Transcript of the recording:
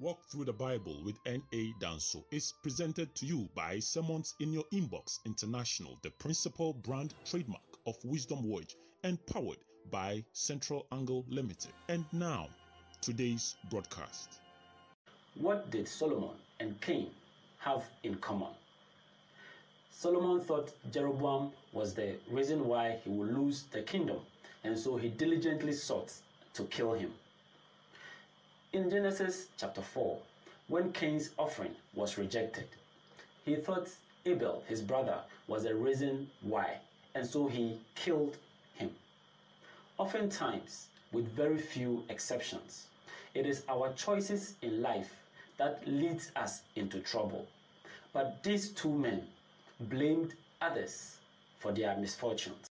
Walk Through the Bible with N.A. Danso is presented to you by Sermons in Your Inbox International, the principal brand trademark of Wisdom Word, and powered by Central Angle Limited. And now, today's broadcast. What did Solomon and Cain have in common? Solomon thought Jeroboam was the reason why he would lose the kingdom, and so he diligently sought to kill him. In Genesis chapter 4, when Cain's offering was rejected, he thought Abel, his brother, was the reason why, and so he killed him. Oftentimes, with very few exceptions, it is our choices in life that leads us into trouble. But these two men blamed others for their misfortunes.